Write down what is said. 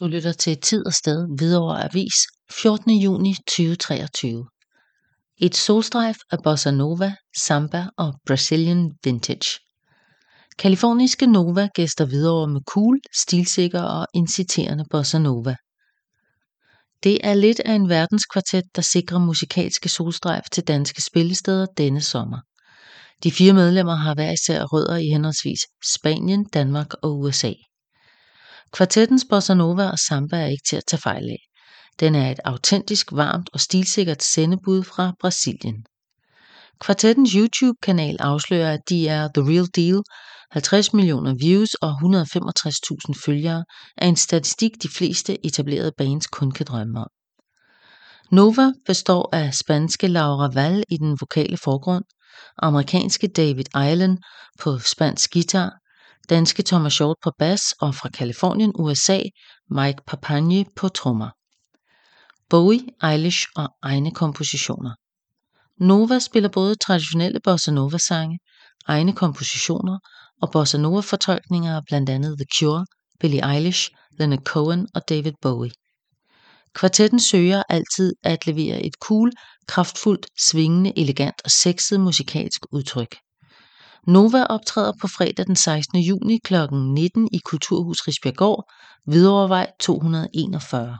Du lytter til Tid og Sted Hvidovre Avis 14. juni 2023. Et solstrejf af bossa nova, samba og Brazilian vintage. Kaliforniske Nova gæster Hvidovre med cool, stilsikker og inciterende bossa nova. Det er lidt af en verdenskvartet, der sikrer musikalske solstrejf til danske spillesteder denne sommer. De fire medlemmer har hver især rødder i henholdsvis Spanien, Danmark og USA. Kvartettens bossa nova og samba er ikke til at tage fejl af. Den er et autentisk, varmt og stilsikkert sendebud fra Brasilien. Kvartettens YouTube-kanal afslører, at de er the real deal. 50 millioner views og 165.000 følgere er en statistik, de fleste etablerede bands kun kan drømme om. Nova består af spanske Laura Val i den vokale forgrund, amerikanske David Island på spansk guitar, danske Thomas Hjort på bas og fra Californien, USA, Mike Papagni på trommer. Bowie, Eilish og egne kompositioner. Nova spiller både traditionelle bossa nova sange, egne kompositioner og bossa nova fortolkninger af blandt andet The Cure, Billie Eilish, Leonard Cohen og David Bowie. Kvartetten søger altid at levere et cool, kraftfuldt, svingende, elegant og sexet musikalsk udtryk. Nova optræder på fredag den 16. juni kl. 19 i Kulturhus Risbjerggård, Hvidovrevej 241.